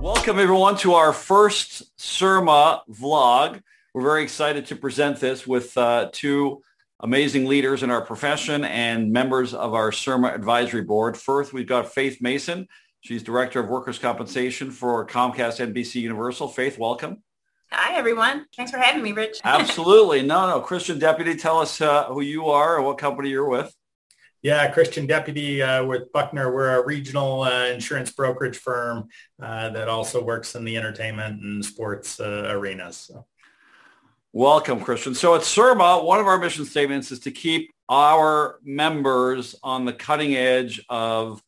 Welcome, everyone, to our first SERMA vlog. We're very excited to present this with uh, two amazing leaders in our profession and members of our SERMA advisory board. First, we've got Faith Mason. She's Director of Workers' Compensation for Comcast NBC Universal. Faith, welcome. Hi, everyone. Thanks for having me, Rich. Absolutely. No, no. Christian Deputy, tell us uh, who you are and what company you're with. Yeah, Christian Deputy uh, with Buckner. We're a regional uh, insurance brokerage firm uh, that also works in the entertainment and sports uh, arenas. So. Welcome, Christian. So at SERMA, one of our mission statements is to keep our members on the cutting edge of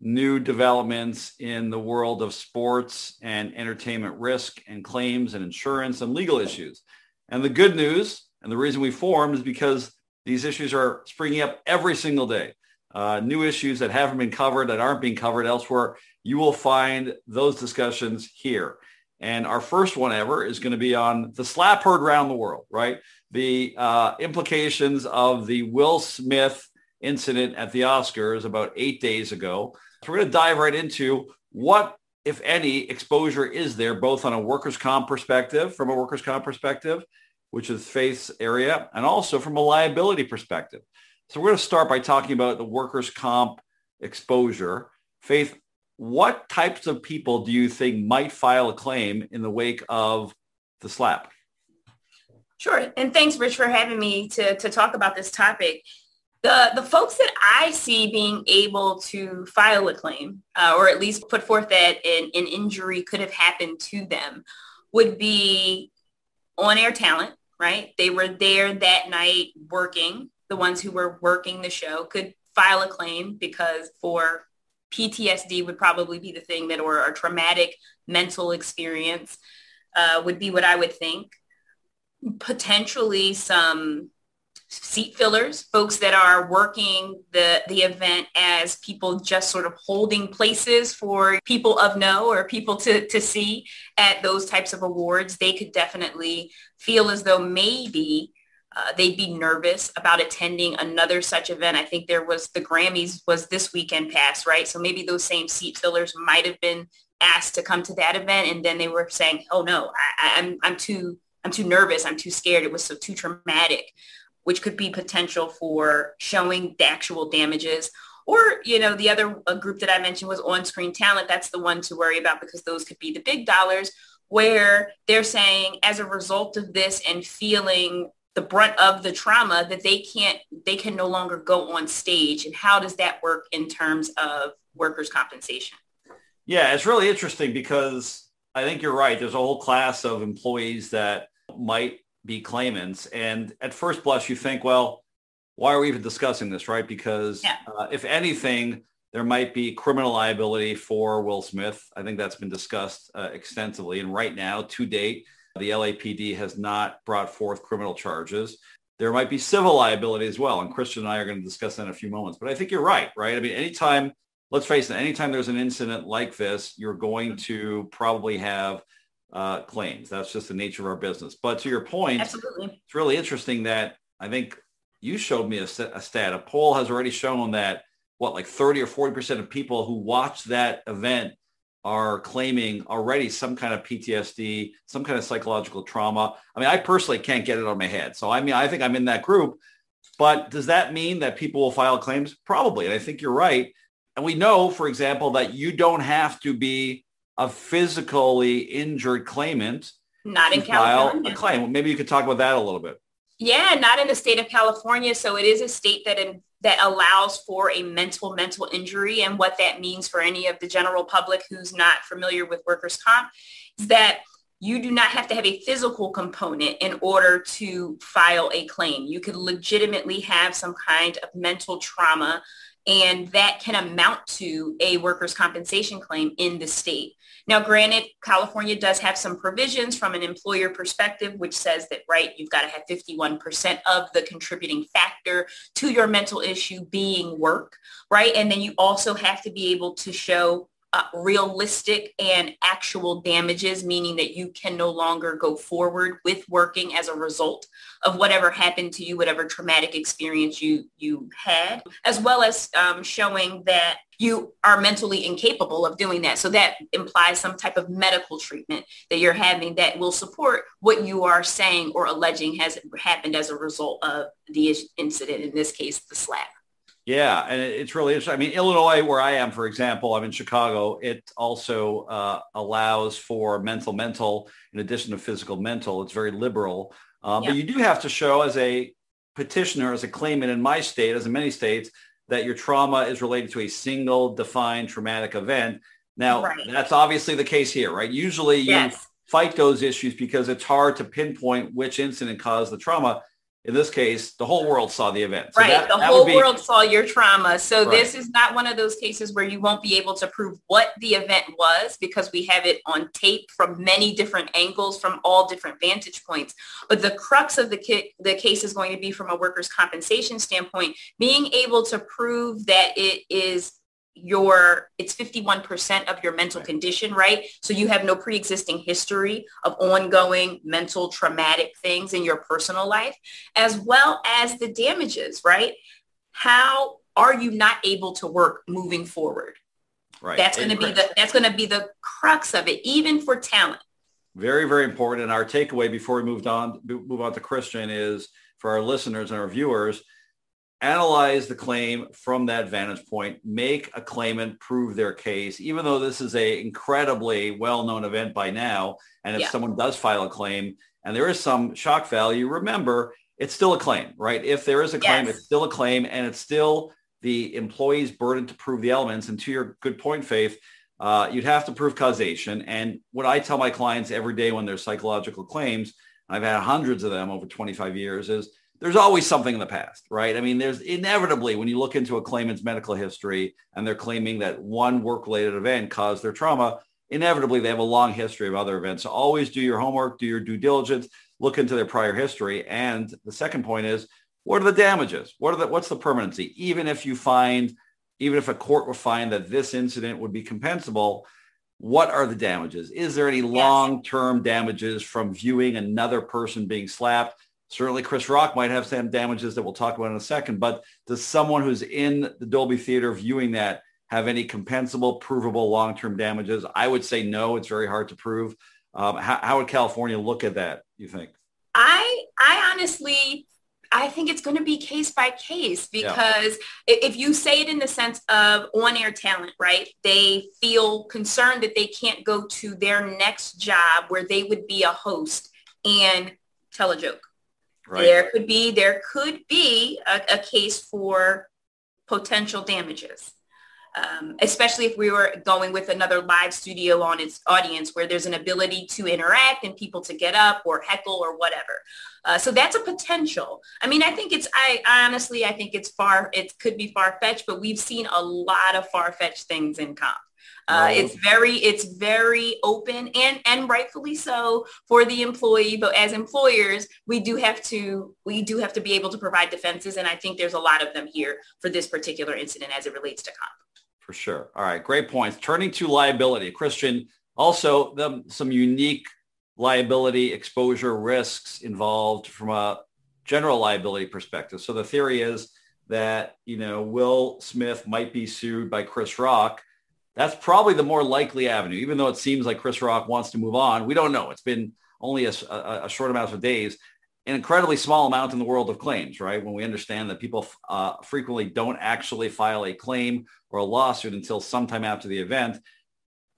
new developments in the world of sports and entertainment risk and claims and insurance and legal issues. And the good news and the reason we formed is because these issues are springing up every single day. Uh, new issues that haven't been covered, that aren't being covered elsewhere. You will find those discussions here. And our first one ever is going to be on the slap heard around the world, right? The uh, implications of the Will Smith incident at the Oscars about eight days ago. So we're going to dive right into what, if any, exposure is there, both on a workers' comp perspective, from a workers' comp perspective, which is Faith's area, and also from a liability perspective. So we're going to start by talking about the workers' comp exposure. Faith, what types of people do you think might file a claim in the wake of the slap? Sure. And thanks, Rich, for having me to, to talk about this topic. The, the folks that I see being able to file a claim, uh, or at least put forth that an, an injury could have happened to them, would be on-air talent, right? They were there that night working. The ones who were working the show could file a claim because for PTSD would probably be the thing that, or a traumatic mental experience uh, would be what I would think. Potentially some seat fillers, folks that are working the, the event as people just sort of holding places for people of know or people to, to see at those types of awards, they could definitely feel as though maybe uh, they'd be nervous about attending another such event. I think there was the Grammys was this weekend past, right? So maybe those same seat fillers might have been asked to come to that event and then they were saying, oh no, I, I'm, I'm too, I'm too nervous. I'm too scared. It was so too traumatic which could be potential for showing the actual damages. Or, you know, the other group that I mentioned was on-screen talent. That's the one to worry about because those could be the big dollars where they're saying as a result of this and feeling the brunt of the trauma that they can't, they can no longer go on stage. And how does that work in terms of workers' compensation? Yeah, it's really interesting because I think you're right. There's a whole class of employees that might be claimants. And at first blush, you think, well, why are we even discussing this, right? Because yeah. uh, if anything, there might be criminal liability for Will Smith. I think that's been discussed uh, extensively. And right now, to date, the LAPD has not brought forth criminal charges. There might be civil liability as well. And Christian and I are going to discuss that in a few moments. But I think you're right, right? I mean, anytime, let's face it, anytime there's an incident like this, you're going to probably have uh, claims. That's just the nature of our business. But to your point, Absolutely. it's really interesting that I think you showed me a, a stat. A poll has already shown that what, like 30 or 40% of people who watch that event are claiming already some kind of PTSD, some kind of psychological trauma. I mean, I personally can't get it on my head. So I mean, I think I'm in that group. But does that mean that people will file claims? Probably. And I think you're right. And we know, for example, that you don't have to be a physically injured claimant not in California. a claim. Maybe you could talk about that a little bit. Yeah, not in the state of California. So it is a state that in, that allows for a mental mental injury, and what that means for any of the general public who's not familiar with workers' comp is that you do not have to have a physical component in order to file a claim. You could legitimately have some kind of mental trauma and that can amount to a workers' compensation claim in the state. Now, granted, California does have some provisions from an employer perspective, which says that, right, you've got to have 51% of the contributing factor to your mental issue being work, right? And then you also have to be able to show uh, realistic and actual damages, meaning that you can no longer go forward with working as a result of whatever happened to you, whatever traumatic experience you you had, as well as um, showing that you are mentally incapable of doing that. So that implies some type of medical treatment that you're having that will support what you are saying or alleging has happened as a result of the incident, in this case, the slap. Yeah, and it's really interesting. I mean, Illinois, where I am, for example, I'm in Chicago. It also uh, allows for mental, mental in addition to physical, mental. It's very liberal, uh, yeah. but you do have to show as a petitioner, as a claimant in my state, as in many states, that your trauma is related to a single defined traumatic event. Now, right. that's obviously the case here, right? Usually you fight those issues because it's hard to pinpoint which incident caused the trauma in this case, the whole world saw the event. So right. That, the that whole be... world saw your trauma. So right. this is not one of those cases where you won't be able to prove what the event was because we have it on tape from many different angles from all different vantage points. But the crux of the, ki- the case is going to be from a workers' compensation standpoint, being able to prove that it is your it's 51% of your mental condition, right? So you have no pre-existing history of ongoing mental traumatic things in your personal life, as well as the damages, right? How are you not able to work moving forward? Right. That's going to be the that's going to be the crux of it, even for talent. Very, very important. And our takeaway before we moved on, move on to Christian is for our listeners and our viewers, analyze the claim from that vantage point, make a claimant prove their case, even though this is a incredibly well-known event by now. And if yeah. someone does file a claim and there is some shock value, remember, it's still a claim, right? If there is a claim, yes. it's still a claim and it's still the employee's burden to prove the elements. And to your good point, Faith, uh, you'd have to prove causation. And what I tell my clients every day when there's psychological claims, I've had hundreds of them over 25 years, is there's always something in the past, right? I mean, there's inevitably when you look into a claimant's medical history and they're claiming that one work-related event caused their trauma, inevitably they have a long history of other events. So always do your homework, do your due diligence, look into their prior history. And the second point is, what are the damages? What are the, what's the permanency? Even if you find, even if a court would find that this incident would be compensable, what are the damages? Is there any long-term damages from viewing another person being slapped? Certainly Chris Rock might have some damages that we'll talk about in a second, but does someone who's in the Dolby Theater viewing that have any compensable, provable long-term damages? I would say no. It's very hard to prove. Um, how, how would California look at that, you think? I, I honestly, I think it's going to be case by case because yeah. if you say it in the sense of on-air talent, right? They feel concerned that they can't go to their next job where they would be a host and tell a joke Right. There could be there could be a, a case for potential damages. Um, especially if we were going with another live studio on its audience where there's an ability to interact and people to get up or heckle or whatever. Uh, so that's a potential. I mean, I think it's, I, honestly, I think it's far, it could be far-fetched, but we've seen a lot of far-fetched things in comp. Uh, it's very it's very open and and rightfully so for the employee but as employers we do have to we do have to be able to provide defenses and i think there's a lot of them here for this particular incident as it relates to comp. For sure. All right great points. Turning to liability christian also the, some unique liability exposure risks involved from a general liability perspective. So the theory is that you know will smith might be sued by chris rock that's probably the more likely avenue, even though it seems like Chris Rock wants to move on. We don't know. It's been only a, a, a short amount of days, an incredibly small amount in the world of claims, right? When we understand that people uh, frequently don't actually file a claim or a lawsuit until sometime after the event,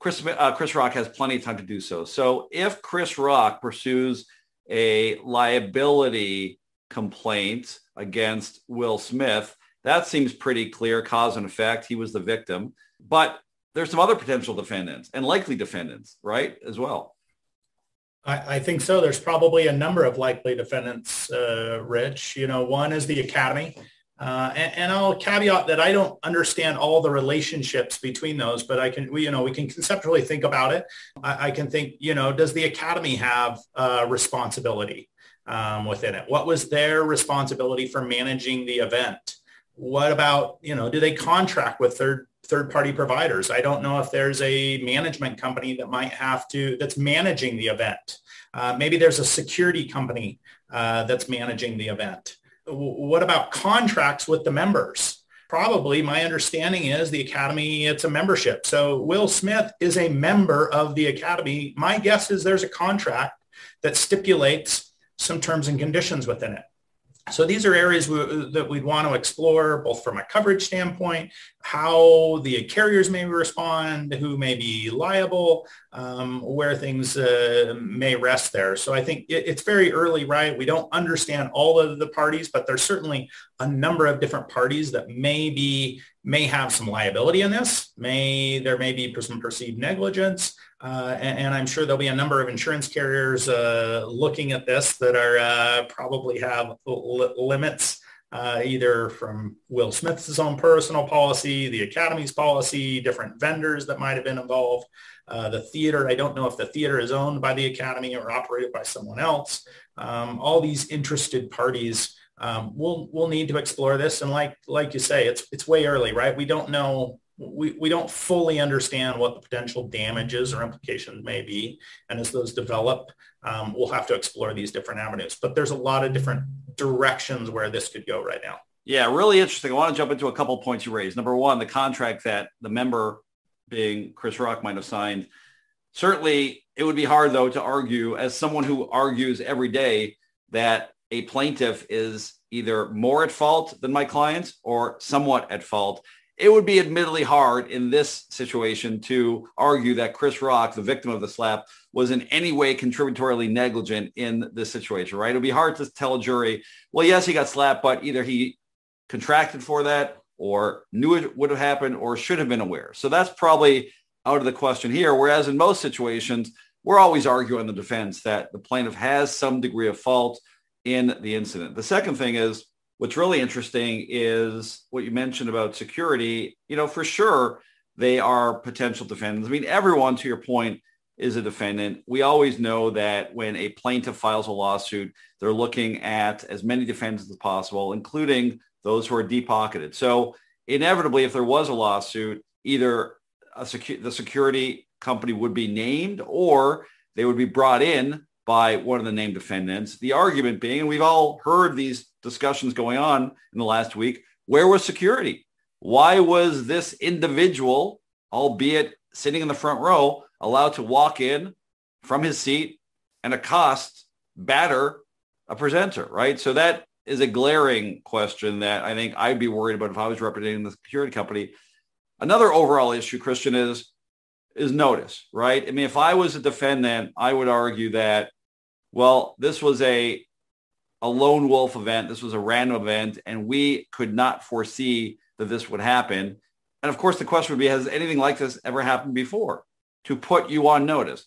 Chris, uh, Chris Rock has plenty of time to do so. So if Chris Rock pursues a liability complaint against Will Smith, that seems pretty clear, cause and effect. He was the victim. But there's some other potential defendants and likely defendants, right, as well. I, I think so. There's probably a number of likely defendants, uh, Rich. You know, one is the Academy. Uh, and, and, I'll caveat that I don't understand all the relationships between those, but I can, we, you know, we can conceptually think about it. I, I can think, you know, does the Academy have uh, responsibility um, within it? What was their responsibility for managing the event? What about, you know, do they contract with third third-party providers. I don't know if there's a management company that might have to, that's managing the event. Uh, maybe there's a security company uh, that's managing the event. What about contracts with the members? Probably my understanding is the Academy, it's a membership. So Will Smith is a member of the Academy. My guess is there's a contract that stipulates some terms and conditions within it. So these are areas we, that we'd want to explore both from a coverage standpoint, how the carriers may respond, who may be liable, um, where things uh, may rest there. So I think it, it's very early, right? We don't understand all of the parties, but there's certainly a number of different parties that may be may have some liability in this. May there may be some perceived negligence. Uh, and, and, I'm sure there'll be a number of insurance carriers uh, looking at this that are uh, probably have limits uh, either from Will Smith's own personal policy, the Academy's policy, different vendors that might have been involved. Uh, the theater, I don't know if the theater is owned by the Academy or operated by someone else. Um, all these interested parties um, we'll we'll need to explore this. And like like you say, it's it's way early, right? We don't know we, we don't fully understand what the potential damages or implications may be. And as those develop, um, we'll have to explore these different avenues. But there's a lot of different directions where this could go right now. Yeah, really interesting. I want to jump into a couple points you raised. Number one, the contract that the member being Chris Rock might have signed. Certainly, it would be hard, though, to argue as someone who argues every day that a plaintiff is either more at fault than my client or somewhat at fault it would be admittedly hard in this situation to argue that Chris Rock, the victim of the slap, was in any way contributorily negligent in this situation, right? It would be hard to tell a jury, well, yes, he got slapped, but either he contracted for that or knew it would have happened or should have been aware. So that's probably out of the question here. Whereas in most situations, we're always arguing the defense that the plaintiff has some degree of fault in the incident. The second thing is what's really interesting is what you mentioned about security. You know, for sure, they are potential defendants. I mean, everyone, to your point, is a defendant. We always know that when a plaintiff files a lawsuit, they're looking at as many defendants as possible, including those who are deep-pocketed. So inevitably, if there was a lawsuit, either secu- the security company would be named or they would be brought in by one of the named defendants. The argument being, and we've all heard these discussions going on in the last week, where was security? Why was this individual, albeit sitting in the front row, allowed to walk in from his seat and accost, batter a presenter, right? So that is a glaring question that I think I'd be worried about if I was representing the security company. Another overall issue, Christian, is is notice, right? I mean, if I was a defendant, I would argue that, well, this was a a lone wolf event. This was a random event, and we could not foresee that this would happen. And of course, the question would be, has anything like this ever happened before to put you on notice?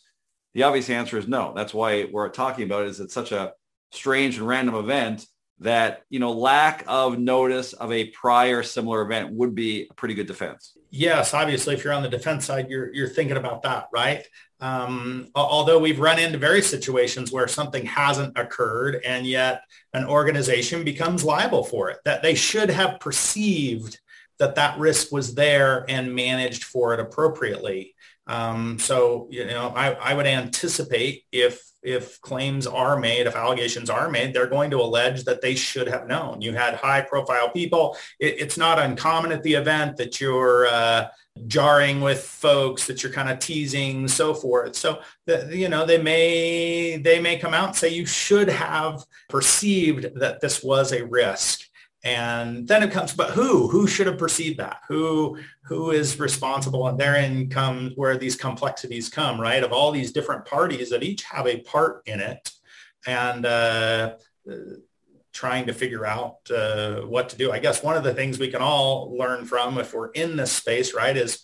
The obvious answer is no. That's why we're talking about it is it's such a strange and random event that, you know, lack of notice of a prior similar event would be a pretty good defense. Yes, obviously, if you're on the defense side, you're, you're thinking about that, right? Um, although we've run into various situations where something hasn't occurred and yet an organization becomes liable for it, that they should have perceived that that risk was there and managed for it appropriately. Um, so, you know, I, I would anticipate if if claims are made, if allegations are made, they're going to allege that they should have known. You had high profile people. It, it's not uncommon at the event that you're uh, jarring with folks, that you're kind of teasing, so forth. So, the, you know, they may they may come out and say you should have perceived that this was a risk. And then it comes, but who? Who should have perceived that? Who who is responsible? And therein comes where these complexities come, right? Of all these different parties that each have a part in it, and uh, trying to figure out uh, what to do. I guess one of the things we can all learn from if we're in this space, right, is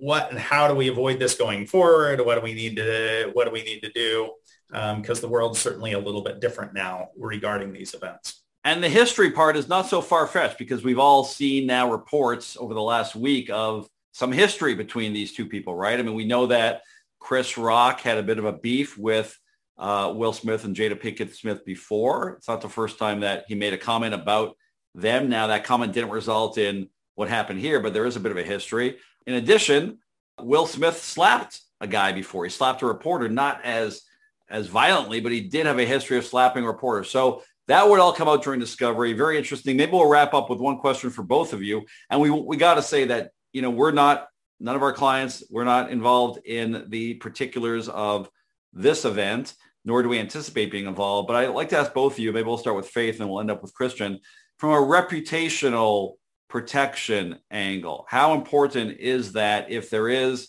what and how do we avoid this going forward? What do we need to what do we need to do? Because um, the world's certainly a little bit different now regarding these events. And the history part is not so far-fetched because we've all seen now reports over the last week of some history between these two people, right? I mean, we know that Chris Rock had a bit of a beef with uh, Will Smith and Jada Pinkett Smith before. It's not the first time that he made a comment about them. Now that comment didn't result in what happened here, but there is a bit of a history. In addition, Will Smith slapped a guy before. He slapped a reporter, not as as violently, but he did have a history of slapping reporters. So that would all come out during discovery. Very interesting. Maybe we'll wrap up with one question for both of you. And we we got to say that you know we're not none of our clients we're not involved in the particulars of this event, nor do we anticipate being involved. But I'd like to ask both of you. Maybe we'll start with Faith and we'll end up with Christian from a reputational protection angle. How important is that if there is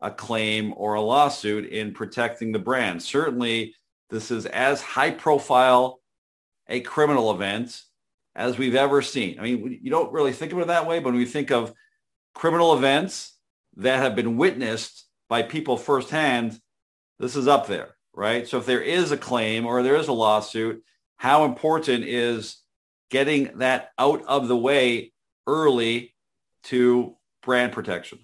a claim or a lawsuit in protecting the brand? Certainly, this is as high profile a criminal event as we've ever seen. I mean, you don't really think of it that way, but when we think of criminal events that have been witnessed by people firsthand, this is up there, right? So if there is a claim or there is a lawsuit, how important is getting that out of the way early to brand protection?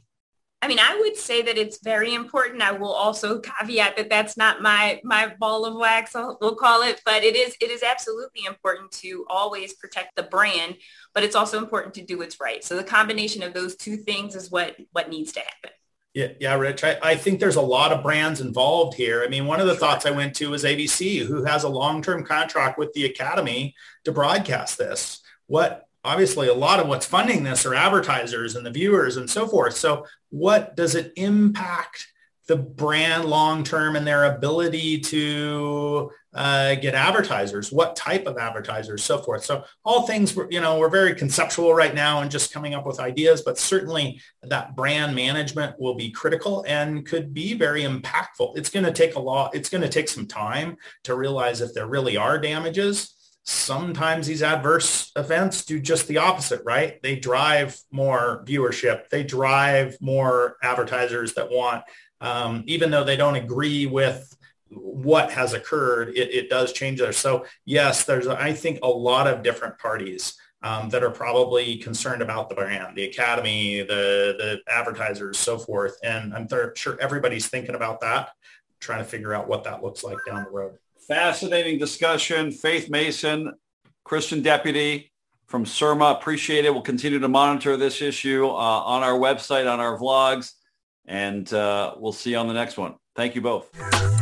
I mean, I would say that it's very important. I will also caveat that that's not my my ball of wax, we'll call it, but it is it is absolutely important to always protect the brand, but it's also important to do what's right. So the combination of those two things is what what needs to happen. Yeah, yeah, Rich. I, I think there's a lot of brands involved here. I mean, one of the thoughts I went to was ABC, who has a long-term contract with the Academy to broadcast this. What obviously a lot of what's funding this are advertisers and the viewers and so forth. So what does it impact the brand long term and their ability to uh, get advertisers? What type of advertisers, so forth. So all things, you know, we're very conceptual right now and just coming up with ideas, but certainly that brand management will be critical and could be very impactful. It's going to take a lot. It's going to take some time to realize if there really are damages sometimes these adverse events do just the opposite, right? They drive more viewership. They drive more advertisers that want, um, even though they don't agree with what has occurred, it, it does change there. So yes, there's, I think, a lot of different parties um, that are probably concerned about the brand, the academy, the, the advertisers, so forth. And I'm th- sure everybody's thinking about that, trying to figure out what that looks like down the road. Fascinating discussion. Faith Mason, Christian Deputy from SERMA. Appreciate it. We'll continue to monitor this issue uh, on our website, on our vlogs, and uh, we'll see you on the next one. Thank you both.